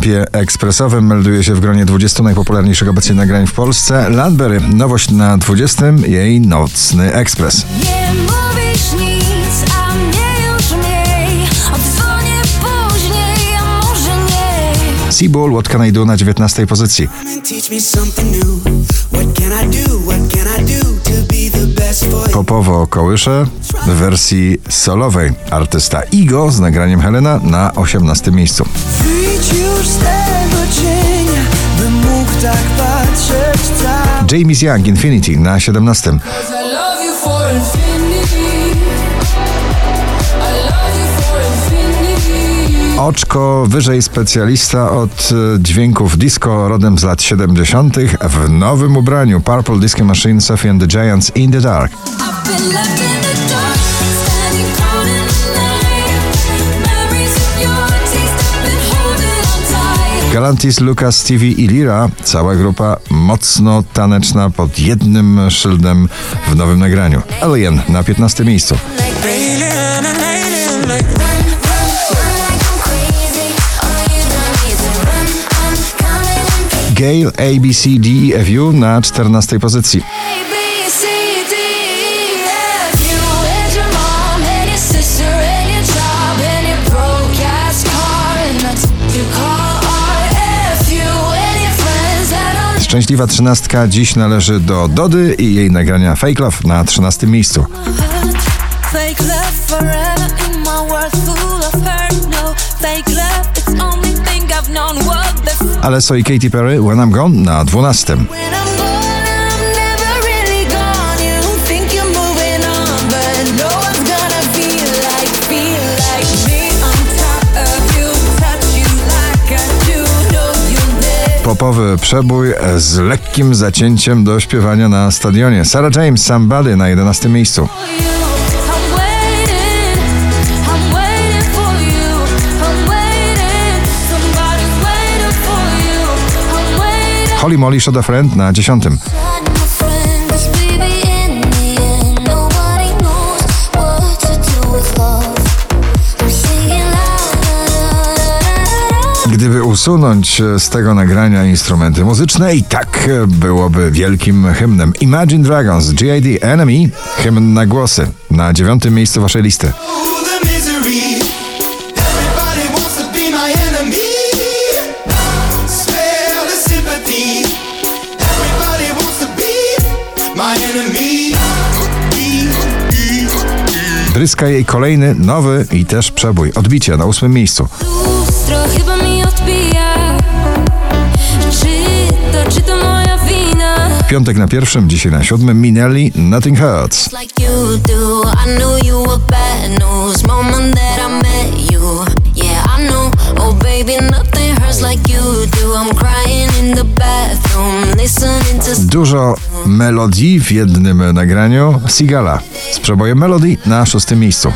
tempie ekspresowym melduje się w gronie 20 najpopularniejszych obecnie nagrań w Polsce. Landberry, nowość na 20, jej nocny ekspres. Seabull, What Can I Do na 19 pozycji. Popowo kołysze w wersji solowej. Artysta Igo z nagraniem Helena na 18 miejscu. Tak James Young, Infinity na 17. Oczko wyżej specjalista od e, dźwięków disco rodem z lat 70. w nowym ubraniu Purple Disco Machine Sophie and the Giants in the Dark. Galantis, Lucas, Stevie i Lira, cała grupa mocno taneczna pod jednym szyldem w nowym nagraniu. Alien na 15 miejscu. And your friends that don't Szczęśliwa trzynastka dziś należy do Dody i jej nagrania Fake Love na 13 miejscu. Fake Alesso i Katy Perry When I'm Gone na 12. When I'm gone, I'm never really gone. You think you're moving on, but no live. Popowy przebój z lekkim zacięciem do śpiewania na stadionie. Sarah James Somebody na 11 miejscu. Holly Molly Shot a Friend na 10. My friends, baby, in the end, nobody knows what to do with love. I'm singing la la la la. Gdyby usunąć z tego nagrania instrumenty muzyczne i tak byłoby wielkim hymnem. Imagine Dragons, G.I.D. Enemy, hymn na głosy na dziewiątym miejscu waszej listy. Dryska jej kolejny, nowy i też przebój. Odbicie na ósmym miejscu. Lustro chyba mi odbija. Czy to, czy to moja wina? Piątek na pierwszym, dzisiaj na siódmym Minelli, Nothing Hurts. Like Dużo melodii w jednym nagraniu. Sigala z przebojem Melody na szóstym miejscu.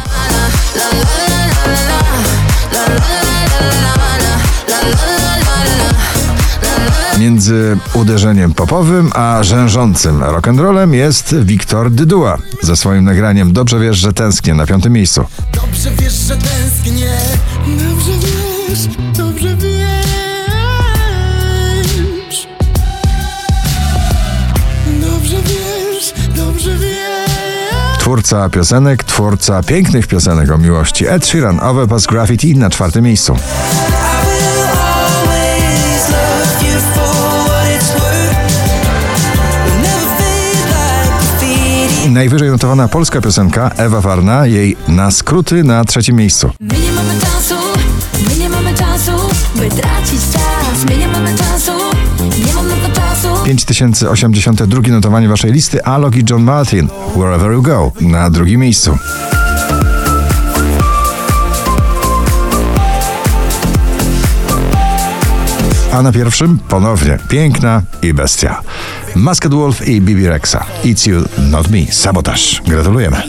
Między uderzeniem popowym a rzężącym rock'n'rollem jest Wiktor Dydua ze swoim nagraniem Dobrze wiesz, że tęsknię na piątym miejscu. Dobrze wiesz, że tęsknię. Dobrze wiesz, dobrze wiesz. Twórca piosenek, twórca pięknych piosenek o miłości Ed Sheeran, Past Graffiti na czwartym miejscu. Najwyżej notowana polska piosenka Ewa Warna, jej na skróty na trzecim miejscu. My nie mamy czasu, my nie mamy czasu, by tracić 5082 notowanie waszej listy Alok i John Martin Wherever You Go na drugim miejscu. A na pierwszym ponownie piękna i bestia. Masked Wolf i Bibi Rexa. It's You, Not Me. Sabotaż. Gratulujemy.